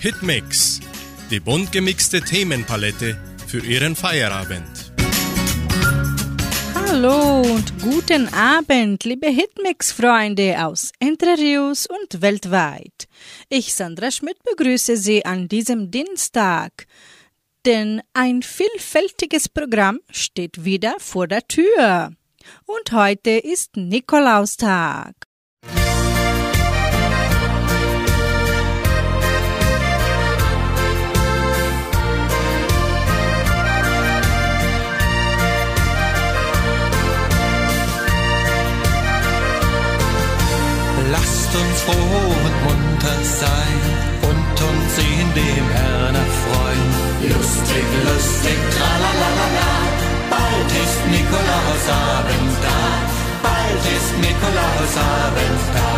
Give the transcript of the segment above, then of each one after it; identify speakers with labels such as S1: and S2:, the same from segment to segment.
S1: Hitmix, die bunt gemixte Themenpalette für Ihren Feierabend.
S2: Hallo und guten Abend, liebe Hitmix-Freunde aus Entre Rios und weltweit. Ich, Sandra Schmidt, begrüße Sie an diesem Dienstag. Denn ein vielfältiges Programm steht wieder vor der Tür. Und heute ist Nikolaustag.
S3: Lasst uns froh und munter sein und uns in dem Herrn erfreuen. Lustig, lustig, tralalala, bald ist Nikolausabend da, bald ist Nikolausabend da.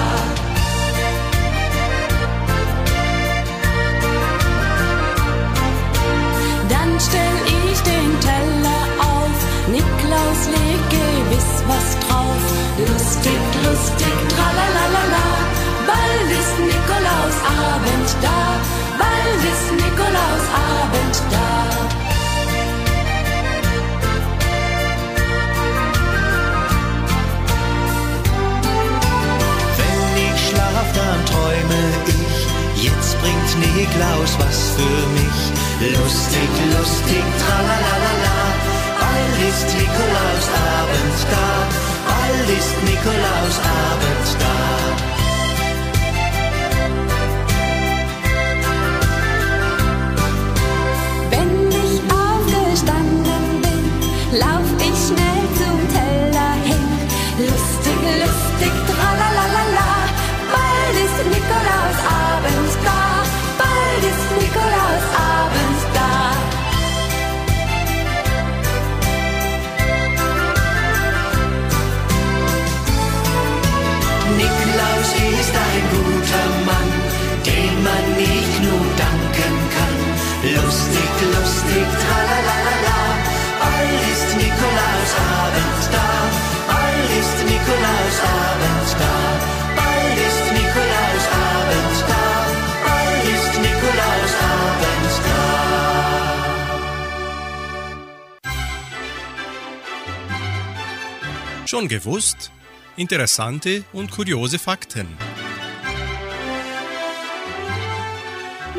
S4: Dann stell ich den Teller auf, Niklaus leg gewiss was drauf. Lustig, lustig, tralalala, Nikolausabend da, bald ist Nikolausabend da.
S3: Wenn ich schlaf, dann träume ich, jetzt bringt Niklaus was für mich. Lustig, lustig, tralalala, bald ist Nikolausabend da, bald ist Nikolausabend da.
S1: Schon gewusst? Interessante und kuriose Fakten.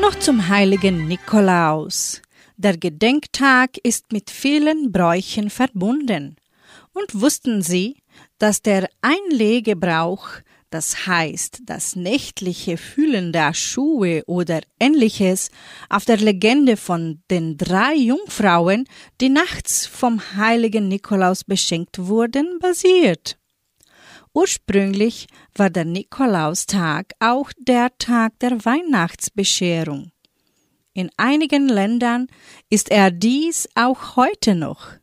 S2: Noch zum heiligen Nikolaus. Der Gedenktag ist mit vielen Bräuchen verbunden. Und wussten Sie, dass der Einlegebrauch, das heißt das nächtliche Fühlen der Schuhe oder ähnliches, auf der Legende von den drei Jungfrauen, die nachts vom heiligen Nikolaus beschenkt wurden, basiert? Ursprünglich war der Nikolaustag auch der Tag der Weihnachtsbescherung. In einigen Ländern ist er dies auch heute noch.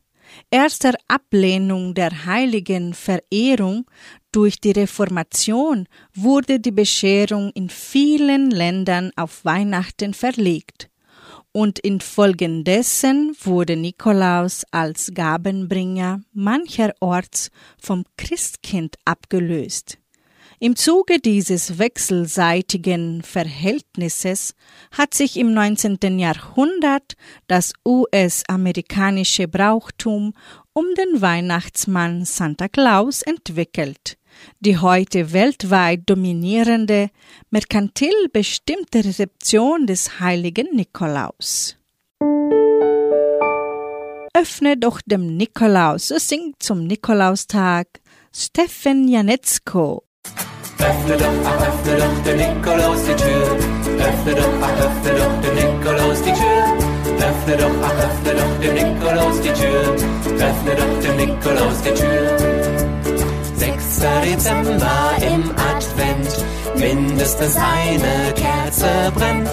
S2: Erst der Ablehnung der heiligen Verehrung durch die Reformation wurde die Bescherung in vielen Ländern auf Weihnachten verlegt und infolgedessen wurde Nikolaus als Gabenbringer mancherorts vom Christkind abgelöst. Im Zuge dieses wechselseitigen Verhältnisses hat sich im 19. Jahrhundert das US-amerikanische Brauchtum um den Weihnachtsmann Santa Claus entwickelt, die heute weltweit dominierende, merkantil bestimmte Rezeption des heiligen Nikolaus. Öffne doch dem Nikolaus, so singt zum Nikolaustag Steffen Janetzko.
S5: Öffne doch, ach, öffne doch dem Nikolaus die Tür. Öffne doch, ach, öffne doch dem Nikolaus die Tür. Öffne doch, ach, öffne doch dem Nikolaus die Tür. Öffne doch dem Nikolaus die Tür. 6. Dezember im Advent, mindestens eine Kerze brennt.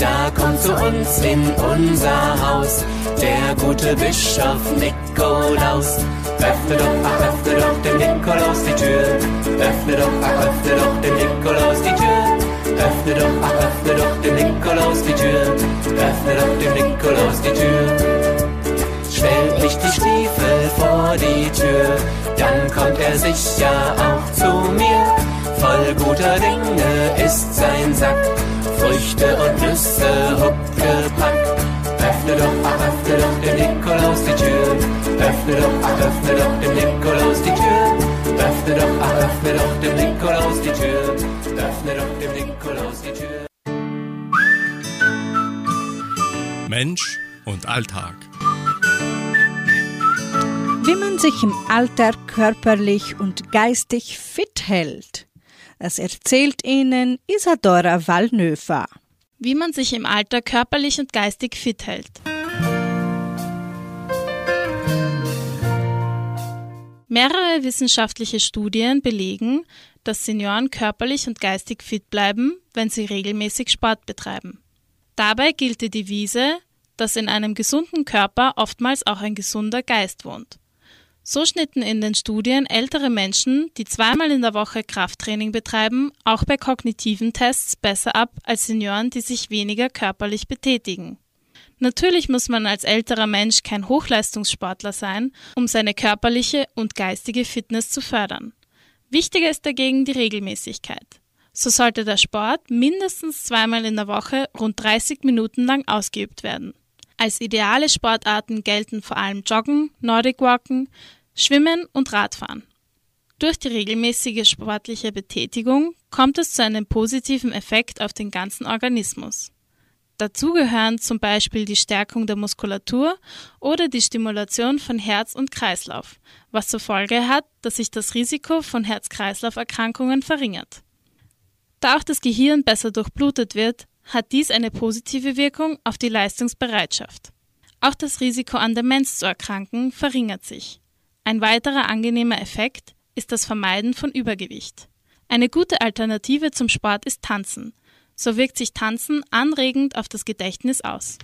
S5: Da kommt zu uns in unser Haus der gute Bischof Nikolaus. Öffne doch, ach, öffne doch dem Nikolaus die Tür. Öffne doch, ach, öffne doch dem Nikolaus die Tür. Öffne doch, ach, öffne doch dem Nikolaus die Tür. Öffne doch dem Nikolaus die Tür. Stellt nicht die Stiefel vor die Tür, dann kommt er sicher auch zu mir. Voll guter Dinge ist sein Sack, Früchte und Nüsse huckgepackt. Öffne doch, ach, öffne doch dem Nikolaus die Tür. Öffne doch, ach, öffne doch dem Nikolaus die Tür. Öffne doch, ach, öffne doch dem Nikolaus die Tür. Öffne doch dem Nikolaus die Tür.
S1: Mensch und Alltag.
S2: Wie man sich im Alter körperlich und geistig fit hält. Das erzählt Ihnen Isadora Wallnöfer.
S6: Wie man sich im Alter körperlich und geistig fit hält. Mehrere wissenschaftliche Studien belegen, dass Senioren körperlich und geistig fit bleiben, wenn sie regelmäßig Sport betreiben. Dabei gilt die Devise, dass in einem gesunden Körper oftmals auch ein gesunder Geist wohnt. So schnitten in den Studien ältere Menschen, die zweimal in der Woche Krafttraining betreiben, auch bei kognitiven Tests besser ab als Senioren, die sich weniger körperlich betätigen. Natürlich muss man als älterer Mensch kein Hochleistungssportler sein, um seine körperliche und geistige Fitness zu fördern. Wichtiger ist dagegen die Regelmäßigkeit. So sollte der Sport mindestens zweimal in der Woche rund 30 Minuten lang ausgeübt werden. Als ideale Sportarten gelten vor allem Joggen, Nordic Walken, Schwimmen und Radfahren. Durch die regelmäßige sportliche Betätigung kommt es zu einem positiven Effekt auf den ganzen Organismus. Dazu gehören zum Beispiel die Stärkung der Muskulatur oder die Stimulation von Herz und Kreislauf, was zur Folge hat, dass sich das Risiko von Herz-Kreislauf-Erkrankungen verringert. Da auch das Gehirn besser durchblutet wird, hat dies eine positive Wirkung auf die Leistungsbereitschaft. Auch das Risiko an Demenz zu erkranken verringert sich. Ein weiterer angenehmer Effekt ist das Vermeiden von Übergewicht. Eine gute Alternative zum Sport ist Tanzen. So wirkt sich Tanzen anregend auf das Gedächtnis aus.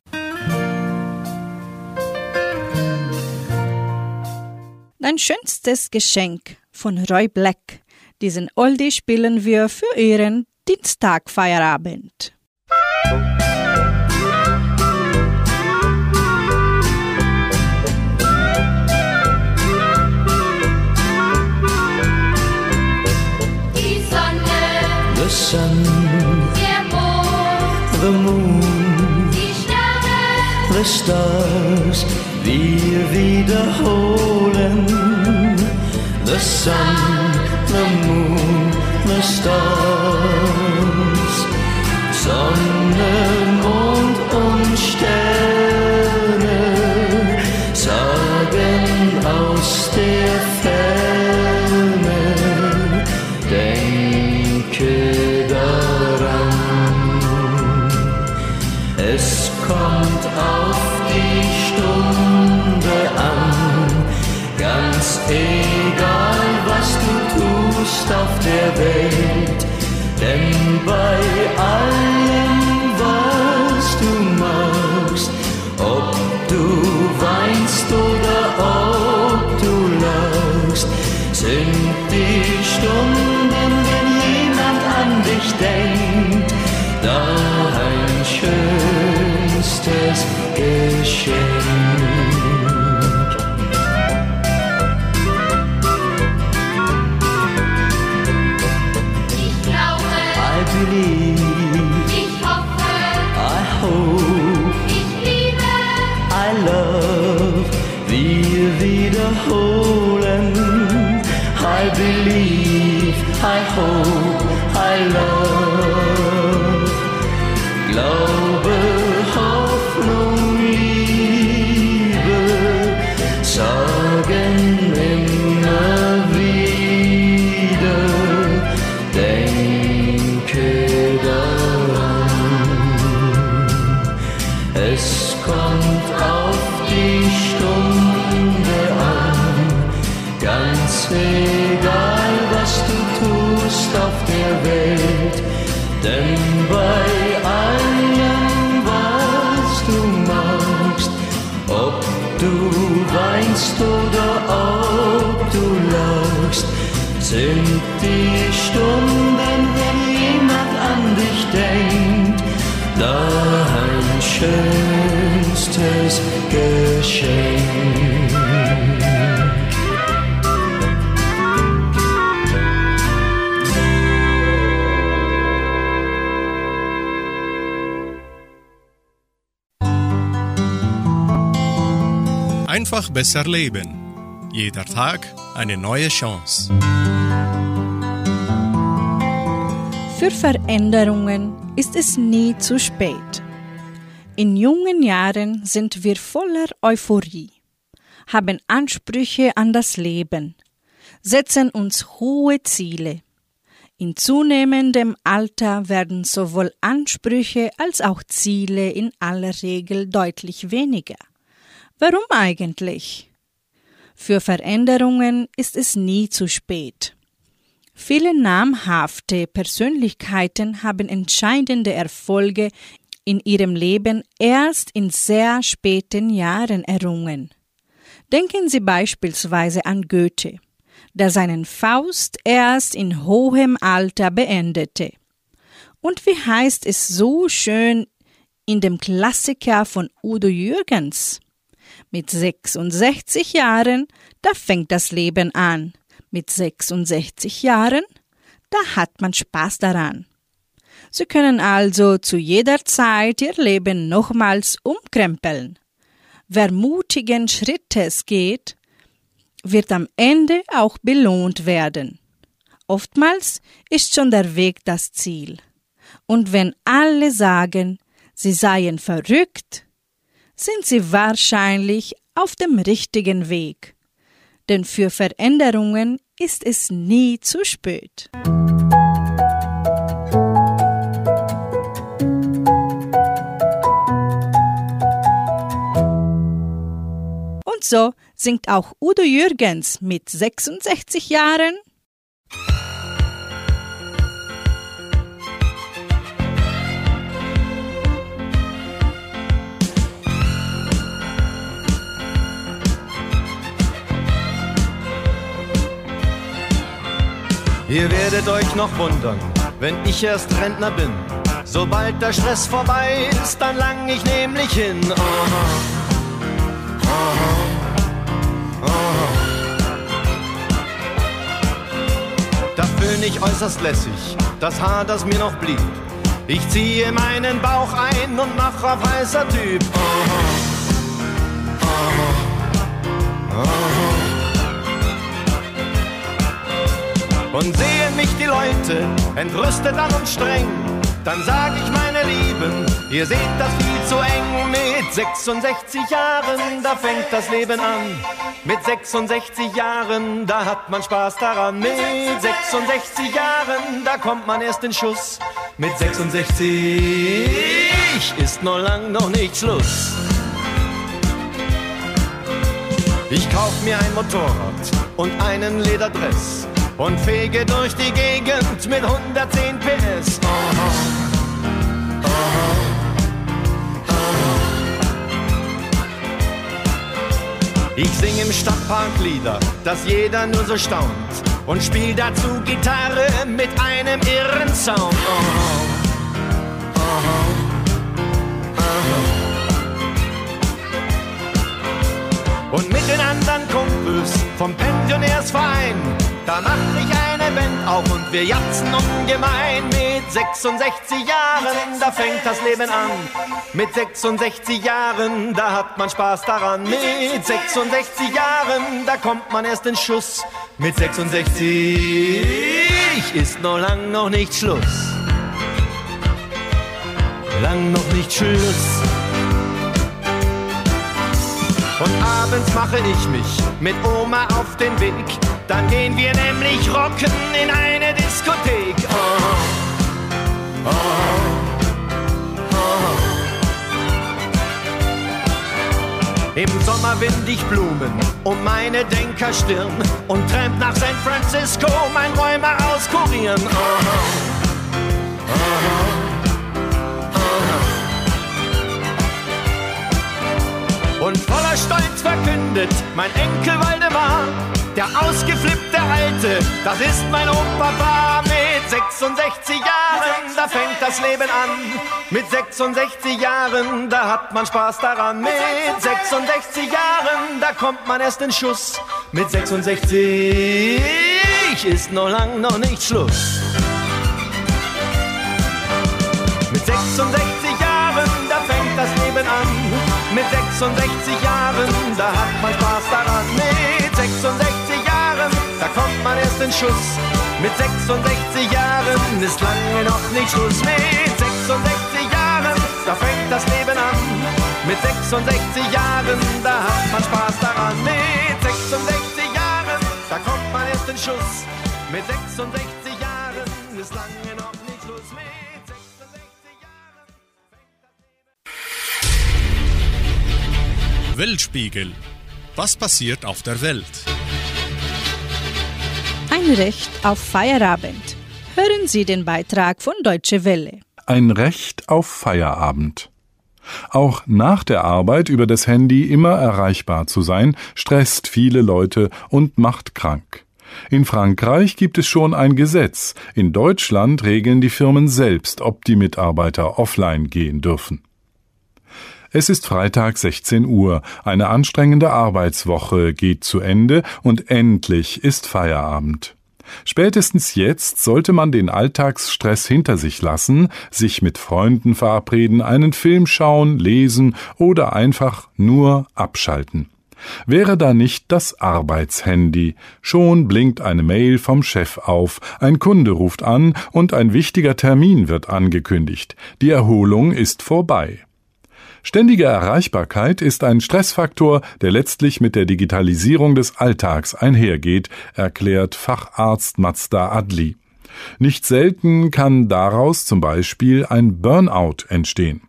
S2: Dein schönstes Geschenk von Roy Black. Diesen Oldie spielen wir für Ihren Dienstagfeierabend.
S7: The sun, the moon,
S8: die Sterne,
S7: the stars, wir wiederholen. The sun, the moon, the stars. Tust auf der Welt, denn bei du weinst oder ob du lachst, sind die Stunden, wenn jemand an dich denkt, da ein schönstes Geschenk.
S1: Einfach besser leben. Jeder Tag eine neue Chance.
S2: Für Veränderungen ist es nie zu spät. In jungen Jahren sind wir voller Euphorie, haben Ansprüche an das Leben, setzen uns hohe Ziele. In zunehmendem Alter werden sowohl Ansprüche als auch Ziele in aller Regel deutlich weniger. Warum eigentlich? Für Veränderungen ist es nie zu spät. Viele namhafte Persönlichkeiten haben entscheidende Erfolge in ihrem Leben erst in sehr späten Jahren errungen. Denken Sie beispielsweise an Goethe der seinen Faust erst in hohem Alter beendete. Und wie heißt es so schön in dem Klassiker von Udo Jürgens? Mit 66 Jahren, da fängt das Leben an. Mit 66 Jahren, da hat man Spaß daran. Sie können also zu jeder Zeit Ihr Leben nochmals umkrempeln. Wer mutigen Schrittes geht, wird am Ende auch belohnt werden. Oftmals ist schon der Weg das Ziel. Und wenn alle sagen, sie seien verrückt, sind sie wahrscheinlich auf dem richtigen Weg. Denn für Veränderungen ist es nie zu spät. Und so singt auch Udo Jürgens mit 66 Jahren
S9: Ihr werdet euch noch wundern, wenn ich erst Rentner bin. Sobald der Stress vorbei ist, dann lang ich nämlich hin. Aha. Aha. Aha. Da föhn ich äußerst lässig, das Haar, das mir noch blieb. Ich ziehe meinen Bauch ein und mach auf heißer Typ. Aha. Aha. Aha. Und sehen mich die Leute entrüstet an und streng, dann sag ich meine Lieben, ihr seht das viel zu eng. Mit 66 Jahren, da fängt das Leben an. Mit 66 Jahren, da hat man Spaß daran. Mit 66 Jahren, da kommt man erst in Schuss. Mit 66 ist noch lang noch nicht Schluss. Ich kauf mir ein Motorrad und einen Lederdress und fege durch die Gegend mit 110 PS. Aha. Ich sing im Stadtpark Lieder, dass jeder nur so staunt und spiel dazu Gitarre mit einem irren Sound. Und mit den anderen Kumpels vom Pensionärsverein, da mach ich eine Band auf und wir jatzen ungemein. Mit 66 Jahren, da fängt das Leben an. Mit 66 Jahren, da hat man Spaß daran. Mit 66 Jahren, da kommt man erst in Schuss. Mit 66 ist noch lang noch nicht Schluss. Lang noch nicht Schluss. Und abends mache ich mich mit Oma auf den Weg. Dann gehen wir nämlich rocken in eine Diskothek. Oh, oh, oh. Im Sommer wind ich Blumen um meine Denkerstirn und tramp nach San Francisco mein Räumer auskurieren. Und Stolz verkündet mein Enkel Waldemar, der ausgeflippte Alte, das ist mein Opa mit 66 Jahren, da fängt das Leben an. Mit 66 Jahren, da hat man Spaß daran. Mit 66 Jahren, da kommt man erst in Schuss. Mit 66 ist noch lang noch nicht Schluss. Mit 66 66 66 Jahren, da hat man Spaß daran. Mit 66 Jahren, da kommt man erst in Schuss. Mit 66 Jahren ist lange noch nicht Schluss. Mit 66 Jahren, da fängt das Leben an. Mit 66 Jahren, da hat man Spaß daran. Mit 66 Jahren, da kommt man erst in Schuss. Mit 66 Jahren ist lange
S1: Weltspiegel. Was passiert auf der Welt?
S2: Ein Recht auf Feierabend. Hören Sie den Beitrag von Deutsche Welle.
S10: Ein Recht auf Feierabend. Auch nach der Arbeit über das Handy immer erreichbar zu sein, stresst viele Leute und macht krank. In Frankreich gibt es schon ein Gesetz, in Deutschland regeln die Firmen selbst, ob die Mitarbeiter offline gehen dürfen. Es ist Freitag 16 Uhr, eine anstrengende Arbeitswoche geht zu Ende und endlich ist Feierabend. Spätestens jetzt sollte man den Alltagsstress hinter sich lassen, sich mit Freunden verabreden, einen Film schauen, lesen oder einfach nur abschalten. Wäre da nicht das Arbeitshandy? Schon blinkt eine Mail vom Chef auf, ein Kunde ruft an und ein wichtiger Termin wird angekündigt. Die Erholung ist vorbei. Ständige Erreichbarkeit ist ein Stressfaktor, der letztlich mit der Digitalisierung des Alltags einhergeht, erklärt Facharzt Mazda Adli. Nicht selten kann daraus zum Beispiel ein Burnout entstehen.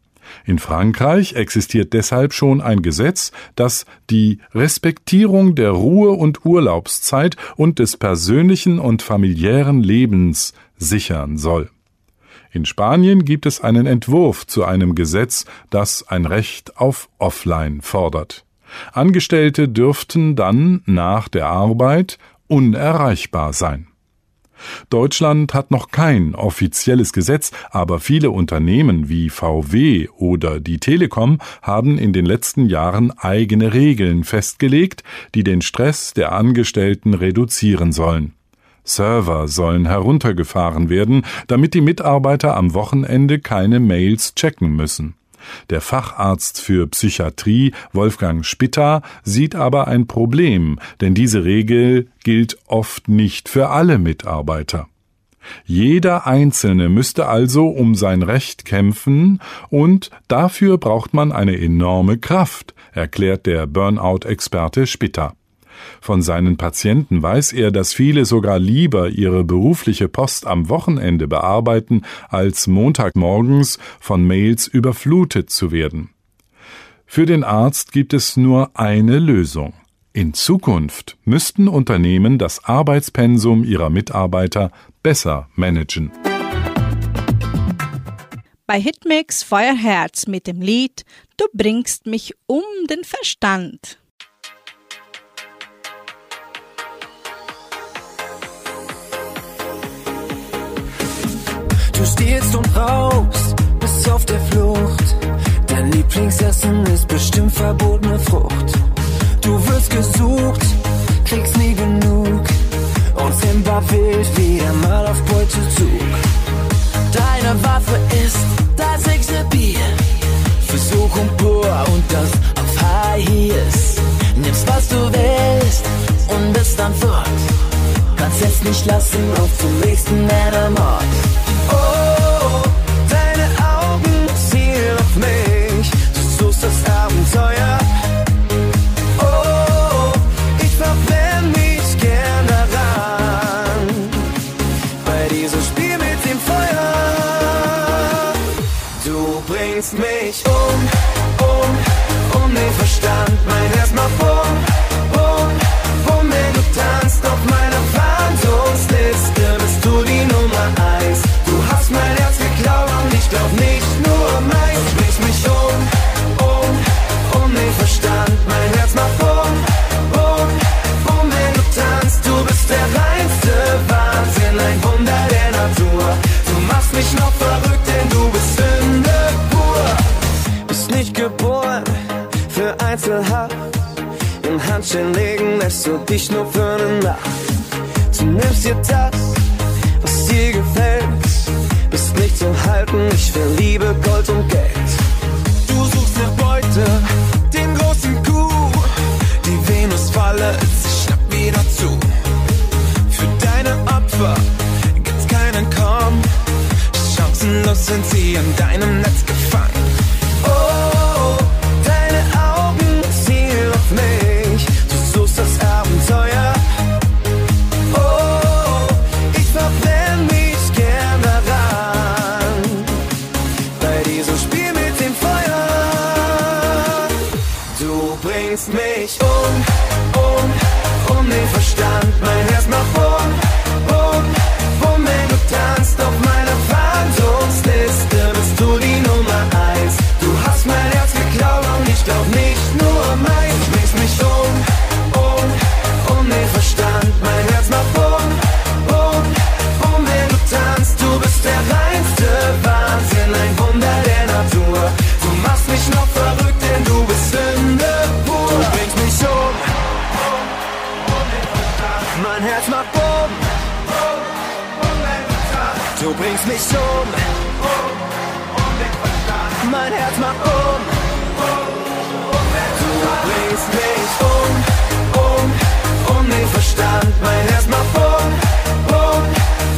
S10: In Frankreich existiert deshalb schon ein Gesetz, das die Respektierung der Ruhe- und Urlaubszeit und des persönlichen und familiären Lebens sichern soll. In Spanien gibt es einen Entwurf zu einem Gesetz, das ein Recht auf Offline fordert. Angestellte dürften dann nach der Arbeit unerreichbar sein. Deutschland hat noch kein offizielles Gesetz, aber viele Unternehmen wie VW oder die Telekom haben in den letzten Jahren eigene Regeln festgelegt, die den Stress der Angestellten reduzieren sollen. Server sollen heruntergefahren werden, damit die Mitarbeiter am Wochenende keine Mails checken müssen. Der Facharzt für Psychiatrie Wolfgang Spitta sieht aber ein Problem, denn diese Regel gilt oft nicht für alle Mitarbeiter. Jeder Einzelne müsste also um sein Recht kämpfen, und dafür braucht man eine enorme Kraft, erklärt der Burnout-Experte Spitta. Von seinen Patienten weiß er, dass viele sogar lieber ihre berufliche Post am Wochenende bearbeiten, als Montagmorgens von Mails überflutet zu werden. Für den Arzt gibt es nur eine Lösung. In Zukunft müssten Unternehmen das Arbeitspensum ihrer Mitarbeiter besser managen.
S2: Bei Hitmix Feuerherz mit dem Lied Du bringst mich um den Verstand.
S3: Stehst und raubst, bist auf der Flucht. Dein Lieblingsessen ist bestimmt verbotene Frucht. Du wirst gesucht, kriegst nie genug. Und Simba wild wieder mal auf Beutezug. Deine Waffe ist das sechste Bier. Versuchung pur und das auf High Heels. Nimmst was du willst und bist dann fort. Kannst es nicht lassen, auf zum nächsten Männermord. Das Abenteuer. Oh, ich verblend mich gern daran. Bei diesem Spiel mit dem Feuer. Du bringst mich um, um, um den Verstand. Mein Herz macht mich noch verrückt, denn du bist Sünde pur. Bist nicht geboren für Einzelhaft. Im Handschellen legen lässt du dich nur für eine Nacht. Du nimmst dir das, was dir gefällt. Bist nicht zu halten, ich will Liebe, Gold und Geld. Gefangen. Mein Herz macht Bumm. Du bringst mich um. Mein Herz macht um. Du bringst mich um, um, um den Verstand. Mein Herz macht bumm, bumm,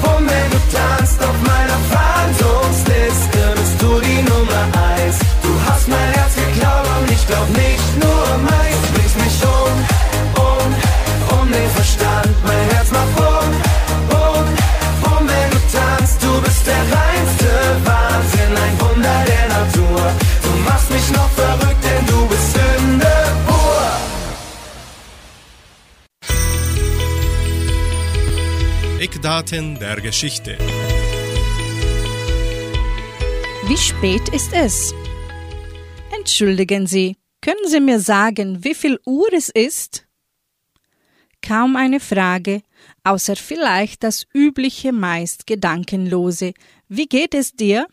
S3: bumm, wenn du tanzt auf meiner Phantomsliste. Bist du die Nummer eins? Du hast mein Herz geklaut und ich glaub nicht Mein Herz macht bumm, bumm, wenn du tanzt. Du bist der reinste Wahnsinn, ein Wunder der Natur. Du machst mich noch verrückt, denn du bist Sünde pur.
S1: Eckdaten der Geschichte.
S2: Wie spät ist es? Entschuldigen Sie, können Sie mir sagen, wie viel Uhr es ist? Kaum eine Frage, außer vielleicht das übliche meist gedankenlose Wie geht es dir?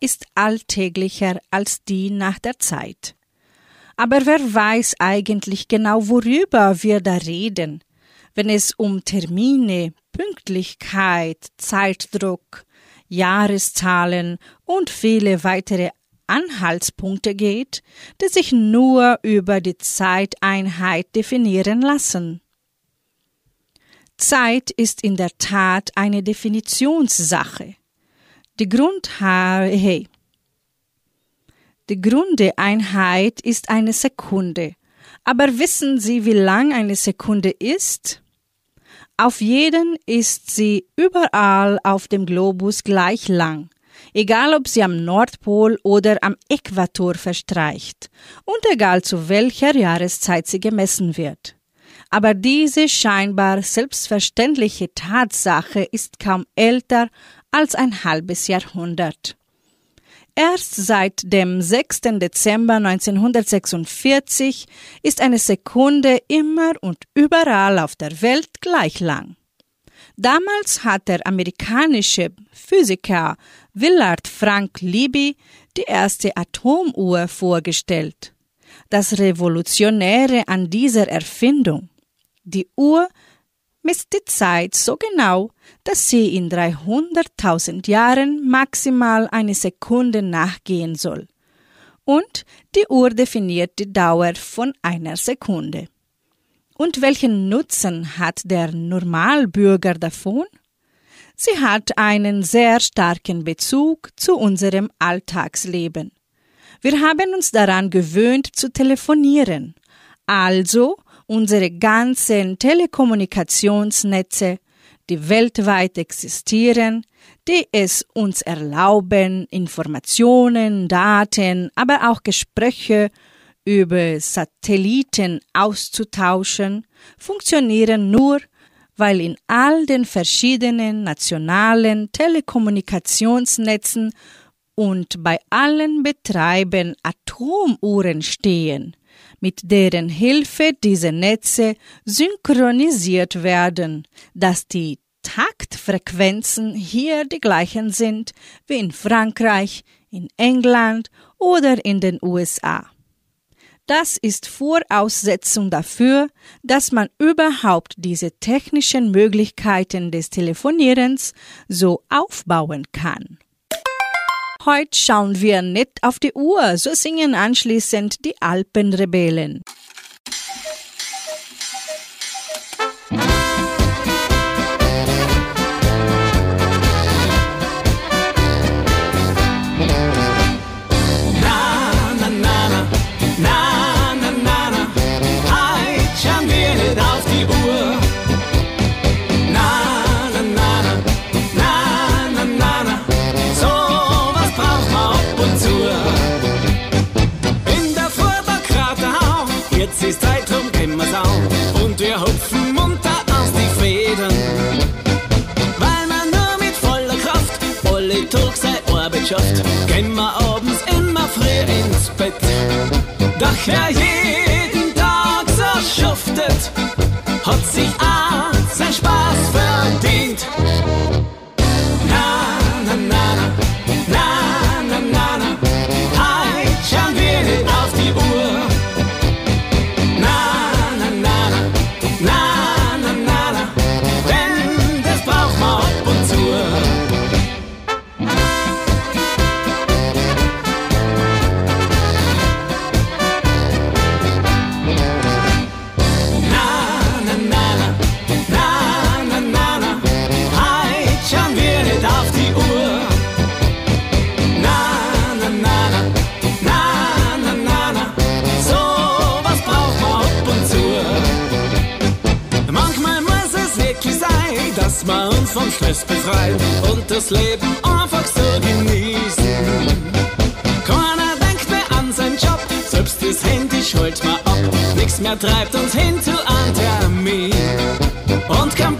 S2: ist alltäglicher als die nach der Zeit. Aber wer weiß eigentlich genau, worüber wir da reden, wenn es um Termine, Pünktlichkeit, Zeitdruck, Jahreszahlen und viele weitere Anhaltspunkte geht, die sich nur über die Zeiteinheit definieren lassen. Zeit ist in der Tat eine Definitionssache. Die Grundha hey. Die Grundeinheit ist eine Sekunde. Aber wissen Sie, wie lang eine Sekunde ist? Auf jeden ist sie überall auf dem Globus gleich lang, egal ob sie am Nordpol oder am Äquator verstreicht und egal zu welcher Jahreszeit sie gemessen wird. Aber diese scheinbar selbstverständliche Tatsache ist kaum älter als ein halbes Jahrhundert. Erst seit dem 6. Dezember 1946 ist eine Sekunde immer und überall auf der Welt gleich lang. Damals hat der amerikanische Physiker Willard Frank Libby die erste Atomuhr vorgestellt. Das Revolutionäre an dieser Erfindung. Die Uhr misst die Zeit so genau, dass sie in 300.000 Jahren maximal eine Sekunde nachgehen soll. Und die Uhr definiert die Dauer von einer Sekunde. Und welchen Nutzen hat der Normalbürger davon? Sie hat einen sehr starken Bezug zu unserem Alltagsleben. Wir haben uns daran gewöhnt zu telefonieren. Also unsere ganzen Telekommunikationsnetze, die weltweit existieren, die es uns erlauben, Informationen, Daten, aber auch Gespräche über Satelliten auszutauschen, funktionieren nur, weil in all den verschiedenen nationalen Telekommunikationsnetzen und bei allen Betreibern Atomuhren stehen, mit deren Hilfe diese Netze synchronisiert werden, dass die Taktfrequenzen hier die gleichen sind wie in Frankreich, in England oder in den USA. Das ist Voraussetzung dafür, dass man überhaupt diese technischen Möglichkeiten des Telefonierens so aufbauen kann. Heute schauen wir nicht auf die Uhr, so singen anschließend die Alpenrebellen.
S11: Schafft, gehen wir abends immer früh ins Bett. Doch wer jeden vom Stress befreit und das Leben einfach so genießen. Keiner denkt mehr an seinen Job, selbst das Handy schaltet man ab. Nichts mehr treibt uns hin zu einem Termin. Und kein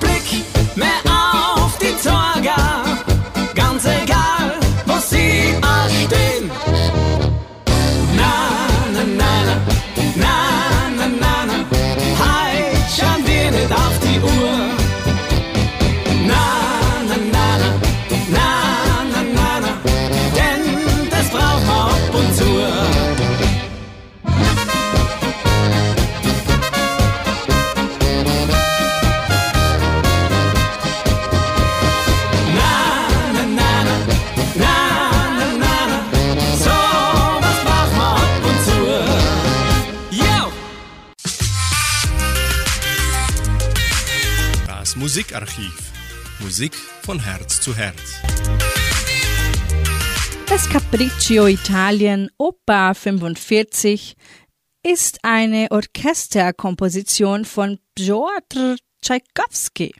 S1: Musik von Herz zu Herz.
S2: Das Capriccio Italien Oper 45 ist eine Orchesterkomposition von Piotr Tchaikovsky.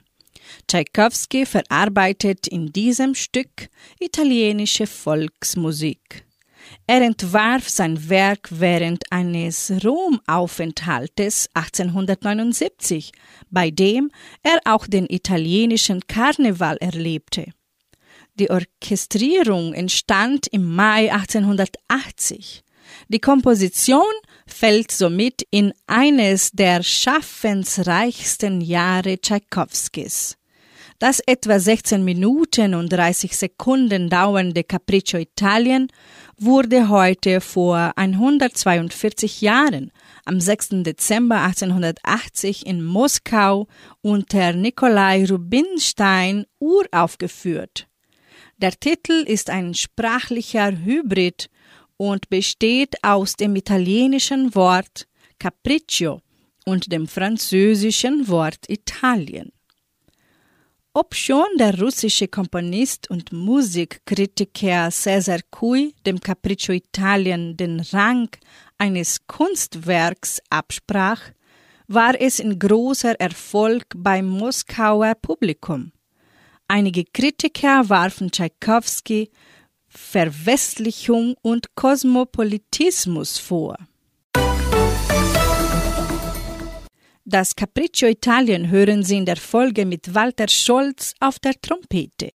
S2: Tchaikovsky verarbeitet in diesem Stück italienische Volksmusik. Er entwarf sein Werk während eines Romaufenthaltes 1879, bei dem er auch den italienischen Karneval erlebte. Die Orchestrierung entstand im Mai 1880. Die Komposition fällt somit in eines der schaffensreichsten Jahre Tschaikowskis. Das etwa 16 Minuten und 30 Sekunden dauernde Capriccio Italien wurde heute vor 142 Jahren am 6. Dezember 1880 in Moskau unter Nikolai Rubinstein uraufgeführt. Der Titel ist ein sprachlicher Hybrid und besteht aus dem italienischen Wort Capriccio und dem französischen Wort Italien. Obschon der russische Komponist und Musikkritiker Cesar Cui dem Capriccio Italien den Rang eines Kunstwerks absprach, war es ein großer Erfolg beim Moskauer Publikum. Einige Kritiker warfen Tschaikowski Verwestlichung und Kosmopolitismus vor. Das Capriccio Italien hören Sie in der Folge mit Walter Scholz auf der Trompete.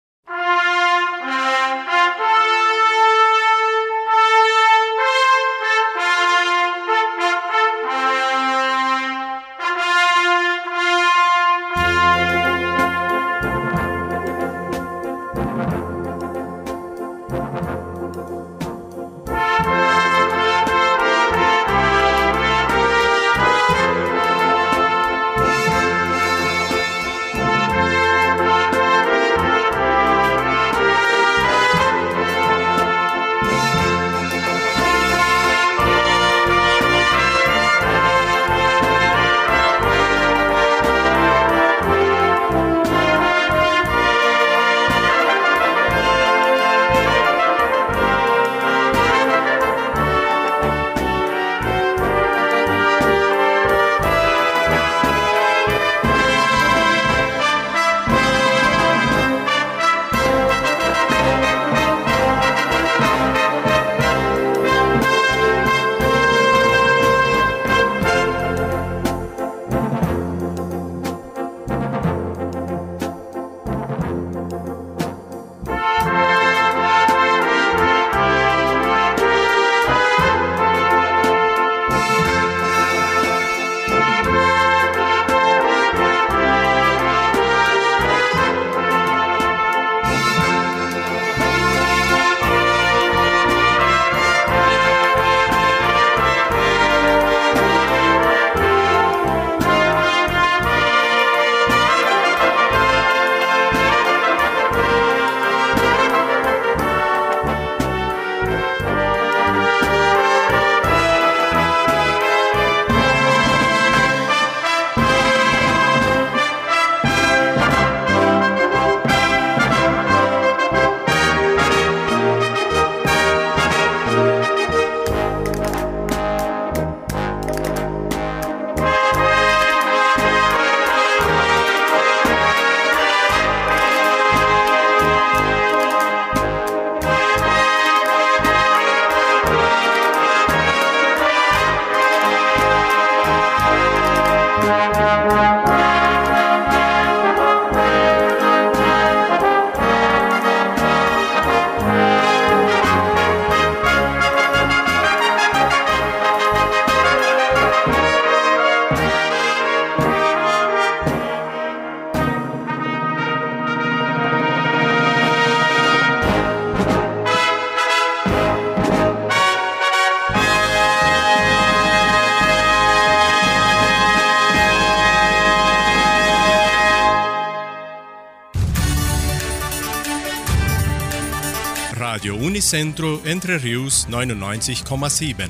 S1: Unicentro Entre Rius 99,7.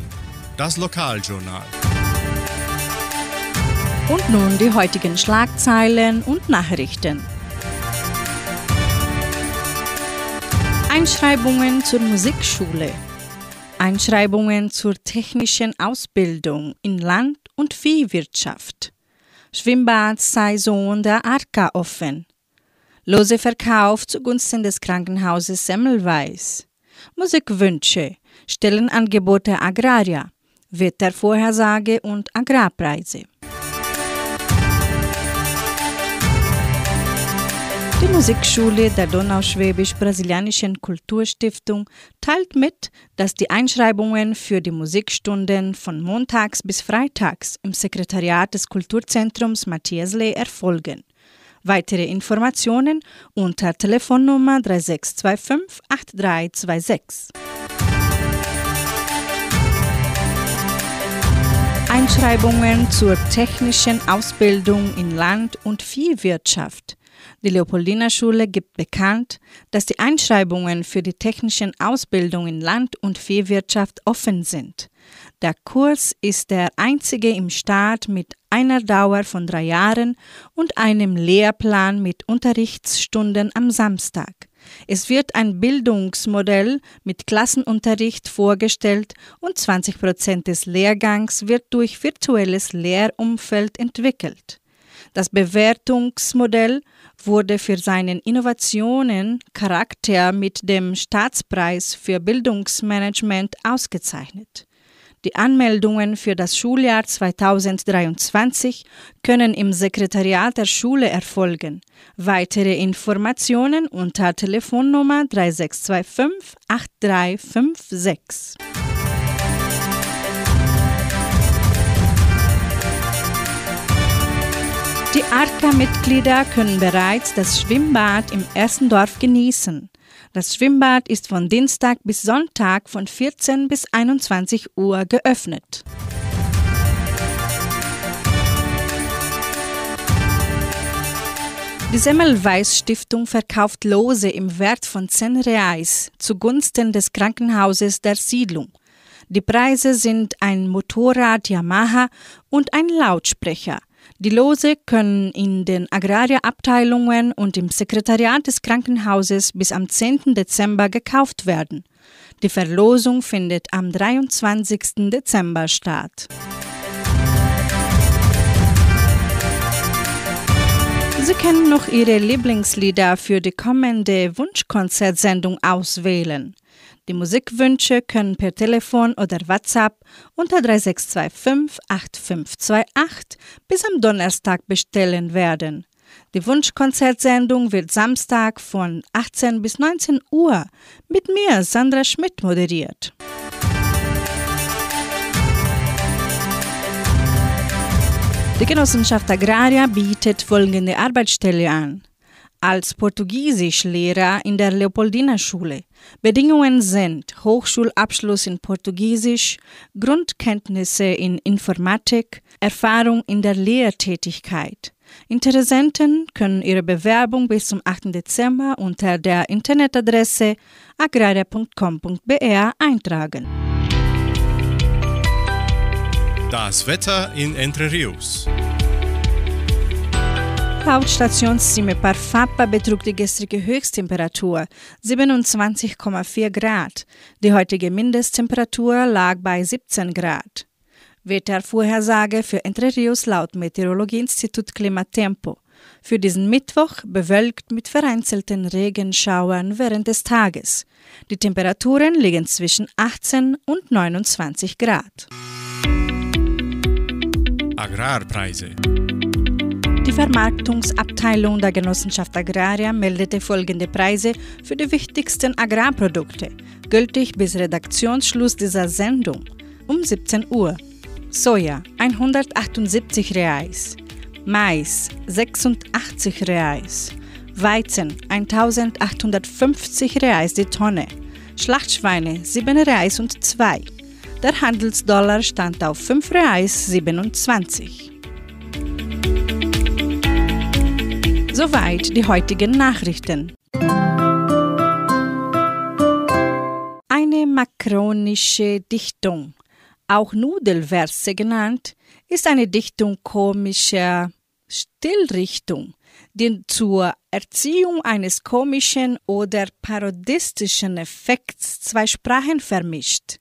S1: Das Lokaljournal.
S2: Und nun die heutigen Schlagzeilen und Nachrichten. Einschreibungen zur Musikschule. Einschreibungen zur technischen Ausbildung in Land- und Viehwirtschaft. Schwimmbadsaison der Arka offen. Lose Verkauf zugunsten des Krankenhauses Semmelweis. Musikwünsche, Stellenangebote Agraria, Wettervorhersage und Agrarpreise. Die Musikschule der Donauschwäbisch-Brasilianischen Kulturstiftung teilt mit, dass die Einschreibungen für die Musikstunden von montags bis freitags im Sekretariat des Kulturzentrums Matthias Lee erfolgen. Weitere Informationen unter Telefonnummer 3625 8326. Einschreibungen zur technischen Ausbildung in Land- und Viehwirtschaft. Die Leopoldina-Schule gibt bekannt, dass die Einschreibungen für die technischen Ausbildung in Land- und Viehwirtschaft offen sind. Der Kurs ist der einzige im Staat mit einer Dauer von drei Jahren und einem Lehrplan mit Unterrichtsstunden am Samstag. Es wird ein Bildungsmodell mit Klassenunterricht vorgestellt und 20 Prozent des Lehrgangs wird durch virtuelles Lehrumfeld entwickelt. Das Bewertungsmodell wurde für seinen Innovationen Charakter mit dem Staatspreis für Bildungsmanagement ausgezeichnet. Die Anmeldungen für das Schuljahr 2023 können im Sekretariat der Schule erfolgen. Weitere Informationen unter Telefonnummer 3625 8356. Die ARCA-Mitglieder können bereits das Schwimmbad im ersten Dorf genießen. Das Schwimmbad ist von Dienstag bis Sonntag von 14 bis 21 Uhr geöffnet. Die Semmelweis Stiftung verkauft Lose im Wert von 10 Reais zugunsten des Krankenhauses der Siedlung. Die Preise sind ein Motorrad Yamaha und ein Lautsprecher. Die Lose können in den Agrarierabteilungen und im Sekretariat des Krankenhauses bis am 10. Dezember gekauft werden. Die Verlosung findet am 23. Dezember statt. Sie können noch Ihre Lieblingslieder für die kommende Wunschkonzertsendung auswählen. Die Musikwünsche können per Telefon oder WhatsApp unter 3625 8528 bis am Donnerstag bestellen werden. Die Wunschkonzertsendung wird Samstag von 18 bis 19 Uhr mit mir, Sandra Schmidt, moderiert. Die Genossenschaft Agraria bietet folgende Arbeitsstelle an. Als Portugiesischlehrer in der Leopoldina-Schule. Bedingungen sind Hochschulabschluss in Portugiesisch, Grundkenntnisse in Informatik, Erfahrung in der Lehrtätigkeit. Interessenten können ihre Bewerbung bis zum 8. Dezember unter der Internetadresse agraria.com.br eintragen.
S1: Das Wetter in Entre Rios.
S2: Laut Station Cimepar Fapa betrug die gestrige Höchsttemperatur 27,4 Grad. Die heutige Mindesttemperatur lag bei 17 Grad. Wettervorhersage für Entre Rios laut Meteorologieinstitut Klimatempo. Für diesen Mittwoch bewölkt mit vereinzelten Regenschauern während des Tages. Die Temperaturen liegen zwischen 18 und 29 Grad.
S1: Agrarpreise.
S2: Die Vermarktungsabteilung der Genossenschaft Agraria meldete folgende Preise für die wichtigsten Agrarprodukte, gültig bis Redaktionsschluss dieser Sendung um 17 Uhr. Soja 178 Reais, Mais 86 Reais, Weizen 1850 Reais die Tonne, Schlachtschweine 7 Reais und 2. Der Handelsdollar stand auf 5 Reais 27. Soweit die heutigen Nachrichten. Eine makronische Dichtung, auch Nudelverse genannt, ist eine Dichtung komischer Stilrichtung, die zur Erziehung eines komischen oder parodistischen Effekts zwei Sprachen vermischt.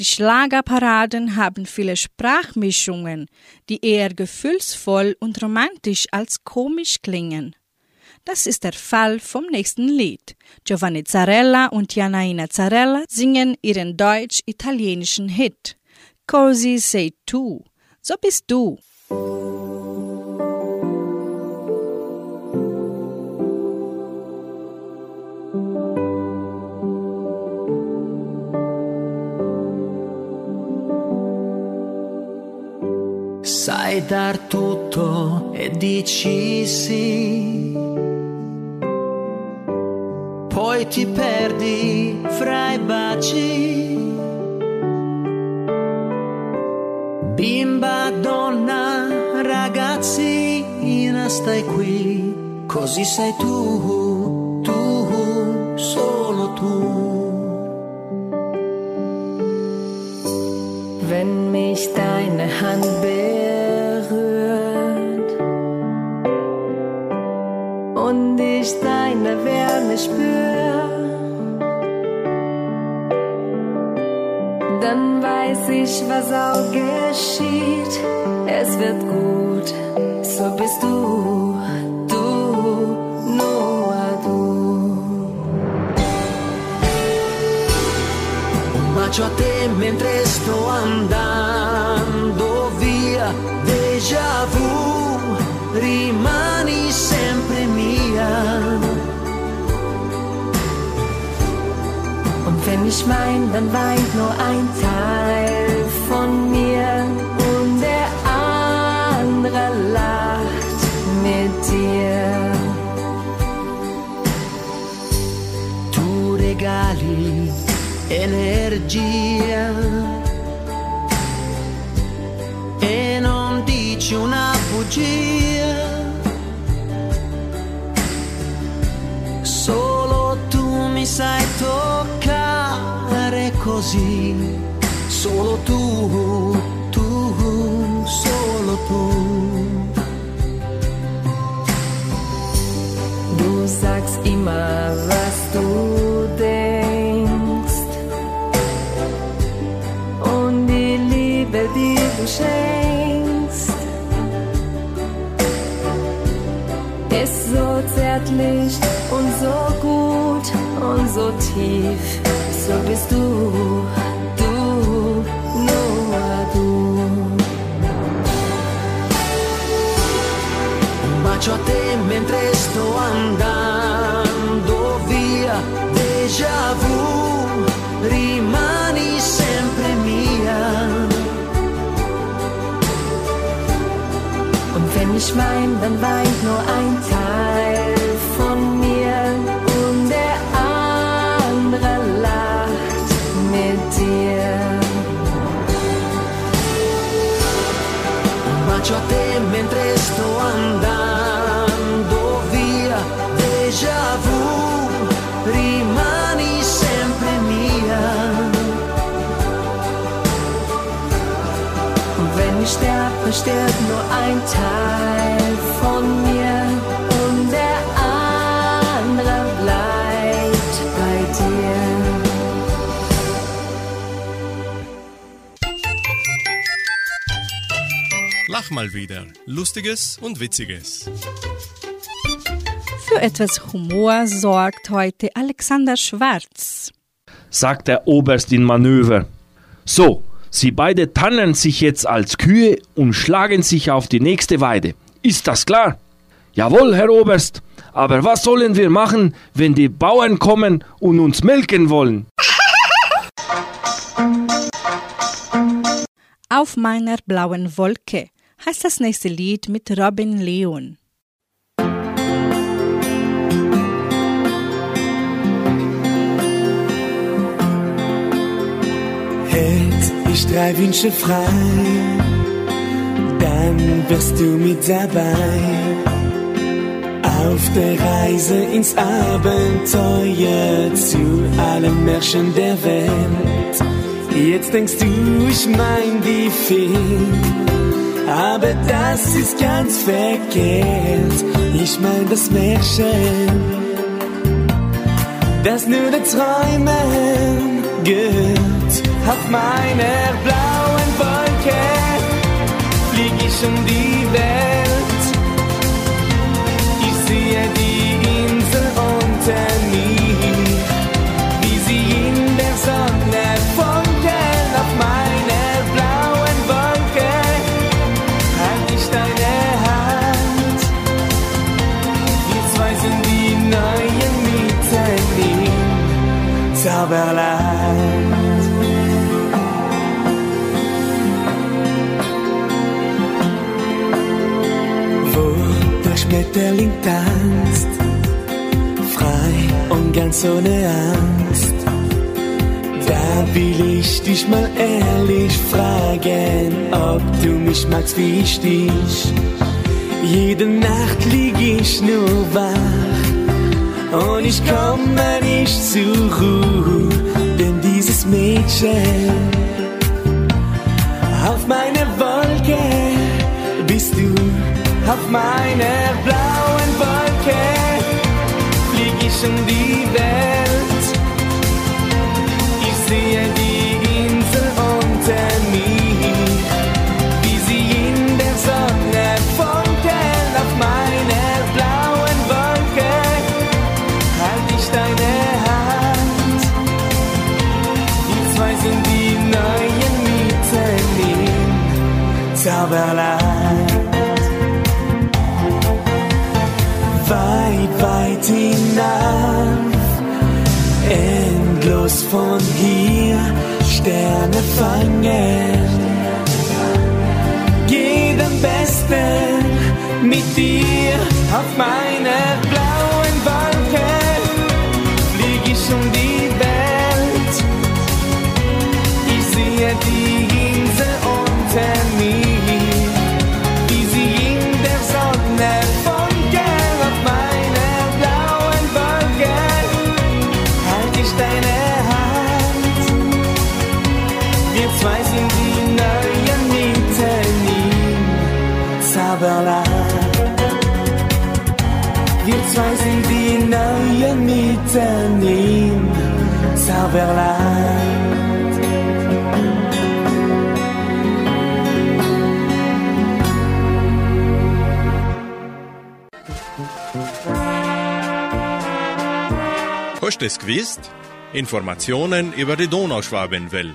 S2: Die Schlagerparaden haben viele Sprachmischungen, die eher gefühlsvoll und romantisch als komisch klingen. Das ist der Fall vom nächsten Lied. Giovanni Zarella und Janaina Zarella singen ihren deutsch-italienischen Hit. Così sei tu. So bist du.
S3: Sai dar tutto e dici sì. Poi ti perdi fra i baci. Bimba, donna, ragazzina, stai qui. Così sei tu, tu, solo tu.
S4: Wenn mich deine Hand berührt spür, dann weiß ich, was auch geschieht. Es wird gut, so bist du, du, nur du.
S3: Un bacio a te mentre sto andando
S4: wenn ich wein, dann weint nur ein Teil von mir und der andere lacht mit dir.
S3: Tu regali energia e non dici una bugia. Solo tu mi sai così, solo tu, tu, solo tu.
S4: Du sagst immer, was du denkst. Und die Liebe, die du schenkst, ist so zärtlich und so gut und so tief. So bist du, du, nur du.
S3: Un bacio a te mentre sto andando via, déjà vu, rimani sempre mia.
S4: Und wenn ich wein, dann weint nur ein Teil stirbt nur ein Teil von mir und der andere bleibt bei dir.
S1: Lach mal wieder. Lustiges und Witziges.
S2: Für etwas Humor sorgt heute Alexander Schwarz.
S12: sagt der Oberst in Manöver. So, Sie beide tarnen sich jetzt als Kühe und schlagen sich auf die nächste Weide. Ist das klar? Jawohl, Herr Oberst. Aber was sollen wir machen, wenn die Bauern kommen und uns melken wollen?
S2: Auf meiner blauen Wolke heißt das nächste Lied mit Robin Leon.
S9: Drei Wünsche frei, dann wirst du mit dabei. Auf der Reise ins Abenteuer zu allen Märchen der Welt. Jetzt denkst du, ich mein die viel, aber das ist ganz verkehrt. Ich mein das Märchen, das nur der Träumen gehört. Auf meiner blauen Wolke flieg ich um die ganz ohne Angst. Da will ich dich mal ehrlich fragen, ob du mich magst wie ich dich. Jede Nacht lieg ich nur wach und ich komme nicht zur Ruhe, denn dieses Mädchen auf meiner Wolke bist du auf meiner blauen Wolke um die Welt. Ich sehe die
S1: Gewusst? Informationen über die Donauschwabenwelle.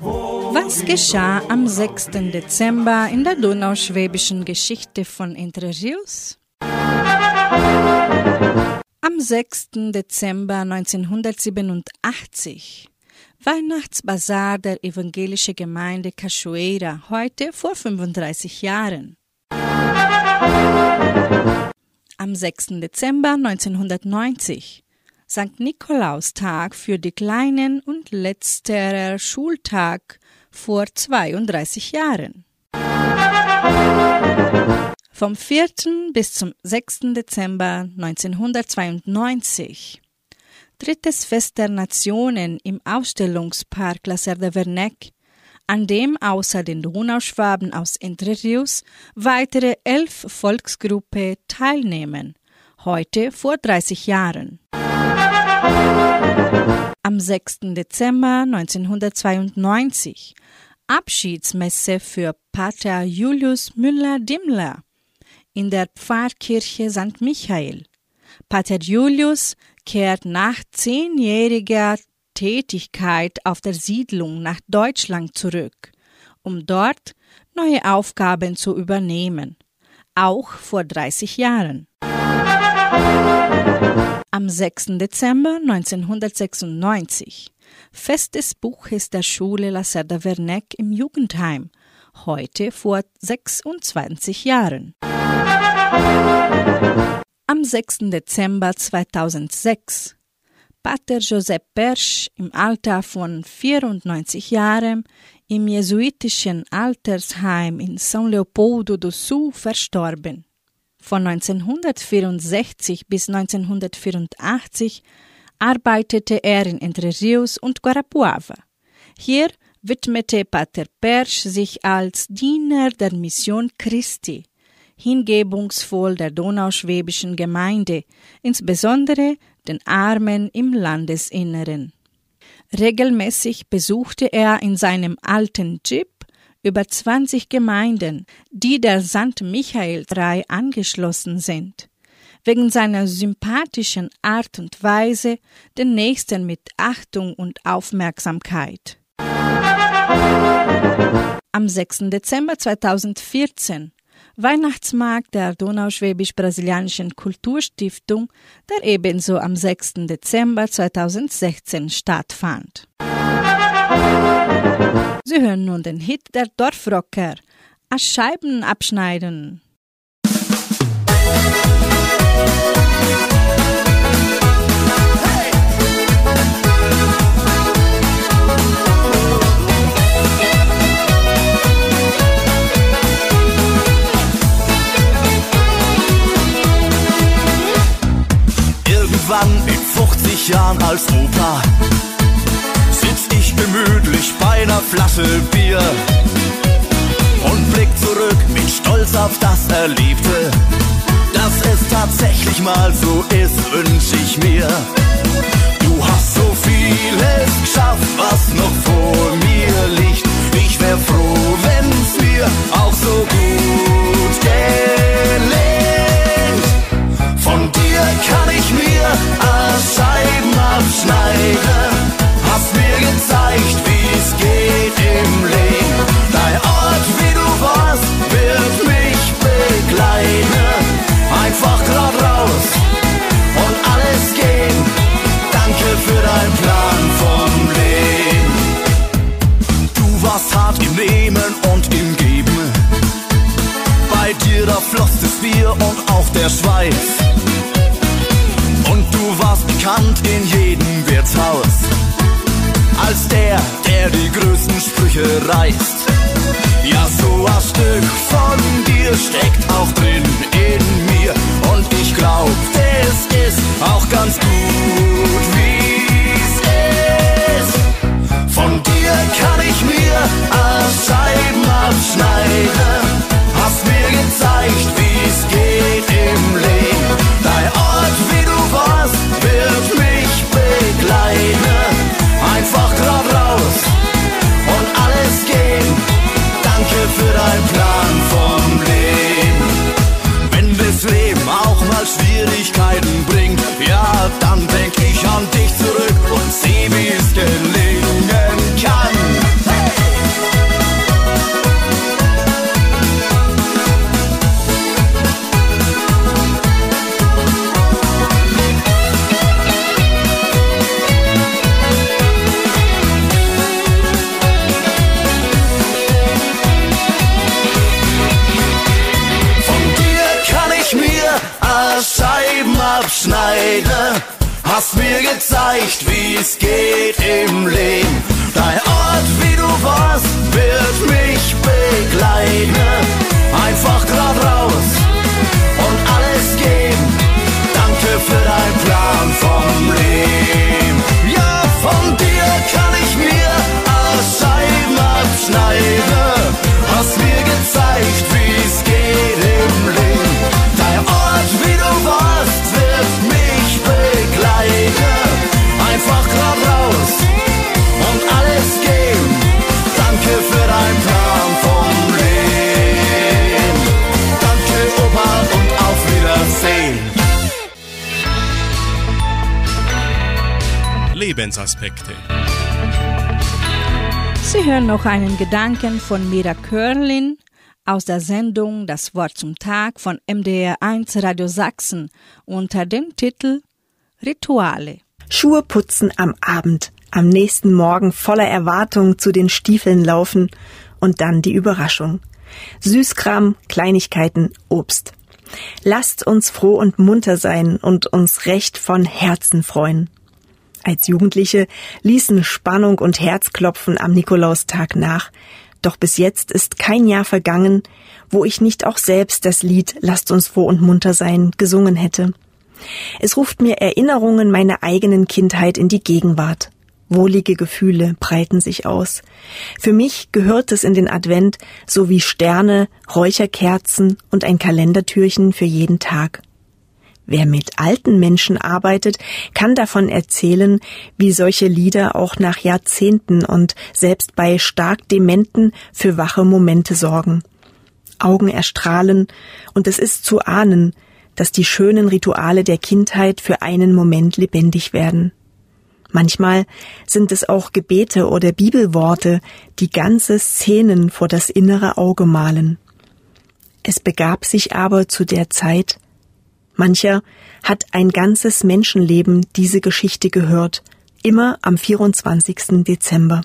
S2: Was geschah am 6. Dezember in der donauschwäbischen Geschichte von Entre Rios? Am 6. Dezember 1987 Weihnachtsbazar der evangelischen Gemeinde Cachoeira, heute vor 35 Jahren. Am 6. Dezember 1990 St. Nikolaustag für die Kleinen und letzterer Schultag vor 32 Jahren. Vom 4. bis zum 6. Dezember 1992 Drittes Fest der Nationen im Ausstellungspark Lacerda Vernec, an dem außer den Donauschwaben aus Entre Rios weitere elf Volksgruppen teilnehmen, heute vor 30 Jahren. Am 6. Dezember 1992 Abschiedsmesse für Pater Julius Müller-Dimmler in der Pfarrkirche St. Michael. Pater Julius kehrt nach zehnjähriger Tätigkeit auf der Siedlung nach Deutschland zurück, um dort neue Aufgaben zu übernehmen, auch vor 30 Jahren. Am 6. Dezember 1996 Fest des Buches der Schule Lacerda Vernec im Jugendheim, heute vor 26 Jahren. Am 6. Dezember 2006 Pater Josep Persch im Alter von 94 Jahren im jesuitischen Altersheim in São Leopoldo do Sul verstorben. Von 1964 bis 1984 arbeitete er in Entre Rios und Guarapuava. Hier widmete Pater Persch sich als Diener der Mission Christi, hingebungsvoll der donauschwäbischen Gemeinde, insbesondere den Armen im Landesinneren. Regelmäßig besuchte er in seinem alten Jeep über 20 Gemeinden, die der St. Michael 3 angeschlossen sind. Wegen seiner sympathischen Art und Weise den Nächsten mit Achtung und Aufmerksamkeit. Am 6. Dezember 2014 Weihnachtsmarkt der Donauschwäbisch-Brasilianischen Kulturstiftung, der ebenso am 6. Dezember 2016 stattfand. Sie hören nun den Hit der Dorfrocker, A Scheiben abschneiden.
S13: 50 Jahren als Opa sitz ich gemütlich bei einer Flasche Bier und blick zurück mit Stolz auf das Erlebte. Dass es tatsächlich mal so ist, wünsch ich mir. Du hast so vieles geschafft, was noch vor mir liegt. Ich wär froh, wenn's mir auch so gut gelingt. Kann ich mir als Scheiben abschneiden. Hast mir gezeigt, wie's geht im Leben. Dein Ort, wie du warst, wird mich begleiten. Einfach grad raus und alles geben. Danke für deinen Plan vom Leben. Du warst hart im Nehmen und im Geben. Bei dir da floss das Bier und auch der Schweiß. Du warst bekannt in jedem Wirtshaus. Als der, der die größten Sprüche reißt. Gezeigt, wie's geht im Leben. Dein Ort, wie du warst,
S1: Lebensaspekte.
S2: Sie hören noch einen Gedanken von Mira Körlin aus der Sendung Das Wort zum Tag von MDR1 Radio Sachsen unter dem Titel Rituale.
S14: Schuhe putzen am Abend, am nächsten Morgen voller Erwartung zu den Stiefeln laufen und dann die Überraschung. Süßkram, Kleinigkeiten, Obst. Lasst uns froh und munter sein und uns recht von Herzen freuen. Als Jugendliche ließen Spannung und Herzklopfen am Nikolaustag nach, Doch bis jetzt ist kein Jahr vergangen, wo ich nicht auch selbst das Lied Lasst uns froh und munter sein gesungen hätte. Es ruft mir Erinnerungen meiner eigenen Kindheit in die Gegenwart. Wohlige Gefühle breiten sich aus. Für mich gehört es in den Advent so wie Sterne, Räucherkerzen und ein Kalendertürchen für jeden Tag. Wer mit alten Menschen arbeitet, kann davon erzählen, wie solche Lieder auch nach Jahrzehnten und selbst bei stark Dementen für wache Momente sorgen. Augen erstrahlen, und es ist zu ahnen, dass die schönen Rituale der Kindheit für einen Moment lebendig werden. Manchmal sind es auch Gebete oder Bibelworte, die ganze Szenen vor das innere Auge malen. Es begab sich aber zu der Zeit, mancher hat ein ganzes Menschenleben diese Geschichte gehört, immer am 24. Dezember.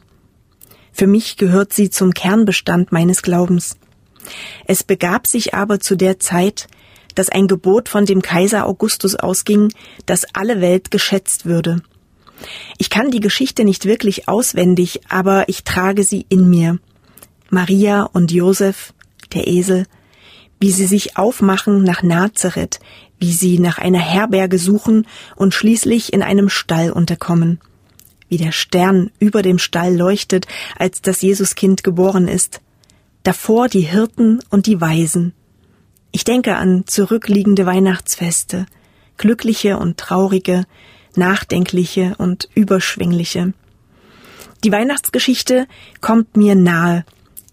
S14: Für mich gehört sie zum Kernbestand meines Glaubens. Es begab sich aber zu der Zeit, dass ein Gebot von dem Kaiser Augustus ausging, dass alle Welt geschätzt würde. Ich kann die Geschichte nicht wirklich auswendig, aber ich trage sie in mir. Maria und Josef, der Esel, wie sie sich aufmachen nach Nazareth, wie sie nach einer Herberge suchen und schließlich in einem Stall unterkommen. Wie der Stern über dem Stall leuchtet, als das Jesuskind geboren ist. Davor die Hirten und die Weisen. Ich denke an zurückliegende Weihnachtsfeste, glückliche und traurige, nachdenkliche und überschwingliche. Die Weihnachtsgeschichte kommt mir nahe,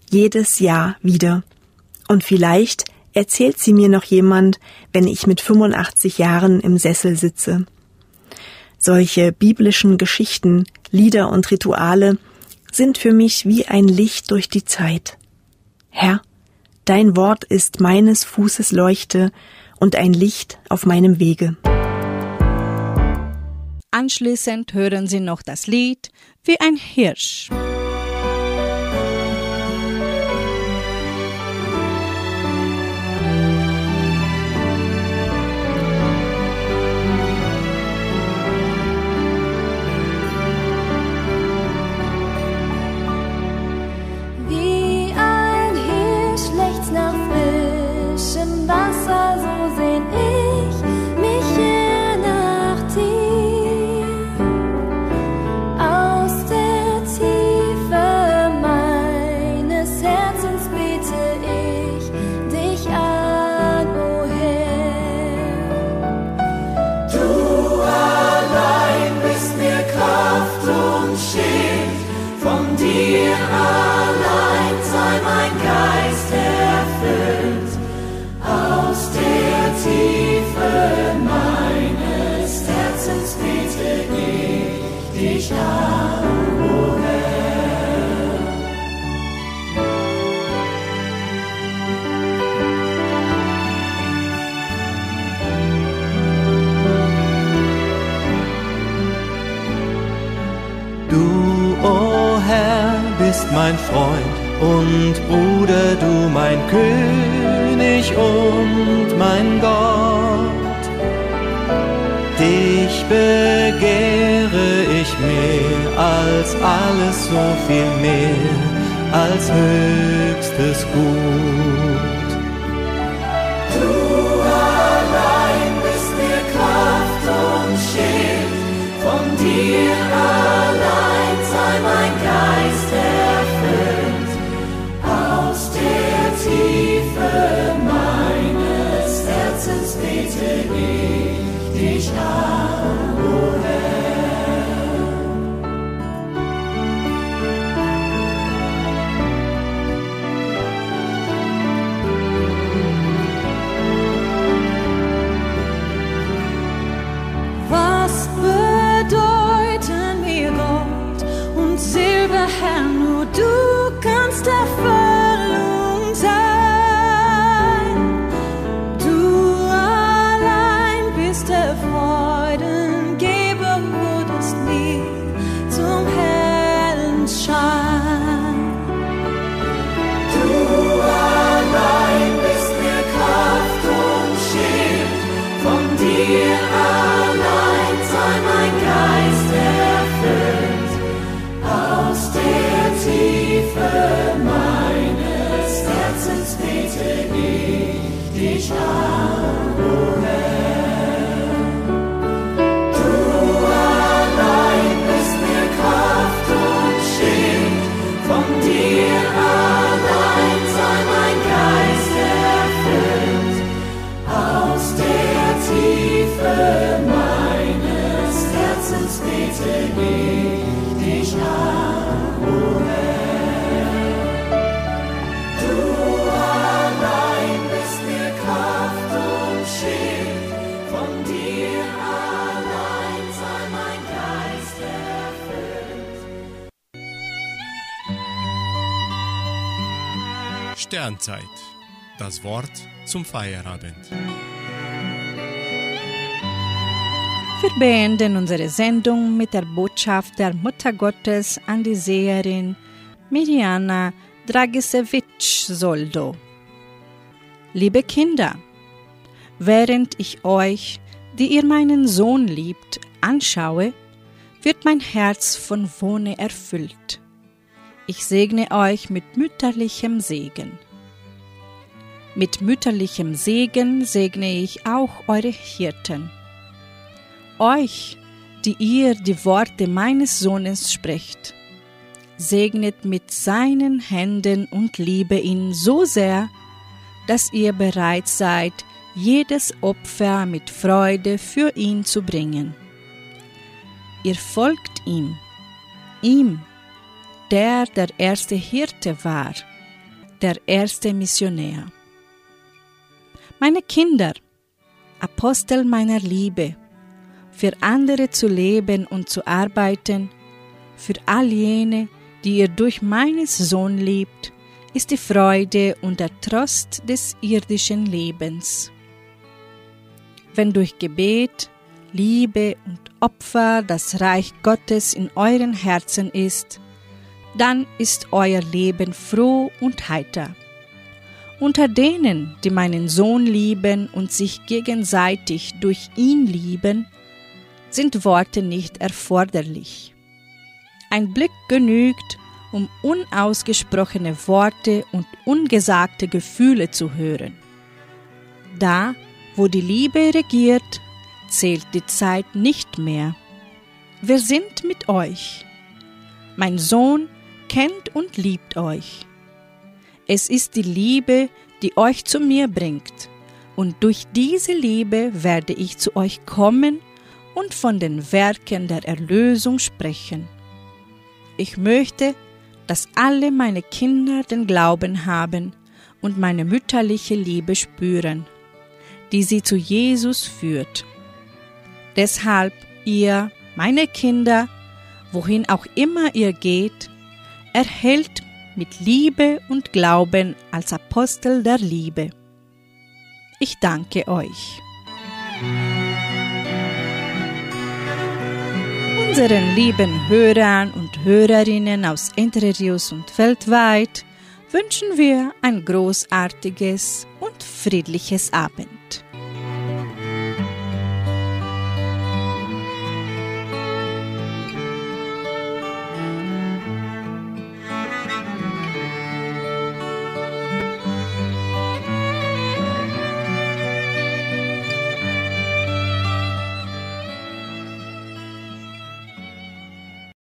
S14: jedes Jahr wieder. Und vielleicht erzählt sie mir noch jemand, wenn ich mit 85 Jahren im Sessel sitze. Solche biblischen Geschichten, Lieder und Rituale sind für mich wie ein Licht durch die Zeit. Herr, dein Wort ist meines Fußes Leuchte und ein Licht auf meinem Wege.
S2: Anschließend hören Sie noch das Lied Wie ein Hirsch.
S15: Mein
S16: Freund und Bruder, du mein König und mein Gott. Dich begehre ich mehr als alles, so viel mehr als höchstes Gut.
S15: Du allein bist mir Kraft und Schild, von dir
S1: Sternzeit. Das Wort zum Feierabend.
S2: Wir beenden unsere Sendung mit der Botschaft der Mutter Gottes an die Seherin Mirjana Dragisewitsch Soldo. Liebe Kinder, während ich euch, die ihr meinen Sohn liebt, anschaue, wird mein Herz von Wohne erfüllt. Ich segne euch mit mütterlichem Segen. Mit mütterlichem Segen segne ich auch eure Hirten. Euch, die ihr die Worte meines Sohnes sprecht, segnet mit seinen Händen und liebe ihn so sehr, dass ihr bereit seid, jedes Opfer mit Freude für ihn zu bringen. Ihr folgt ihm, ihm, der der erste Hirte war, der erste Missionär. Meine Kinder, Apostel meiner Liebe, für andere zu leben und zu arbeiten, für all jene, die ihr durch meines Sohn liebt, ist die Freude und der Trost des irdischen Lebens. Wenn durch Gebet, Liebe und Opfer das Reich Gottes in euren Herzen ist, dann ist euer Leben froh und heiter. Unter denen, die meinen Sohn lieben und sich gegenseitig durch ihn lieben, sind Worte nicht erforderlich. Ein Blick genügt, um unausgesprochene Worte und ungesagte Gefühle zu hören. Da, wo die Liebe regiert, zählt die Zeit nicht mehr. Wir sind mit euch. Mein Sohn kennt und liebt euch. Es ist die Liebe, die euch zu mir bringt, und durch diese Liebe werde ich zu euch kommen und von den Werken der Erlösung sprechen. Ich möchte, dass alle meine Kinder den Glauben haben und meine mütterliche Liebe spüren, die sie zu Jesus führt. Deshalb ihr, meine Kinder, wohin auch immer ihr geht, erhält mit Liebe und Glauben als Apostel der Liebe. Ich danke euch. Unseren lieben Hörern und Hörerinnen aus Entre und weltweit wünschen wir ein großartiges und friedliches Abend.